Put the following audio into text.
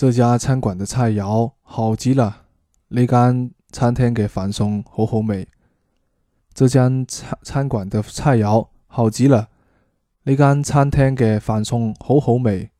这家餐馆的菜肴好极了，呢间餐厅嘅饭送好好味。这江餐餐馆的菜肴好极了，呢间餐厅嘅饭送好好味。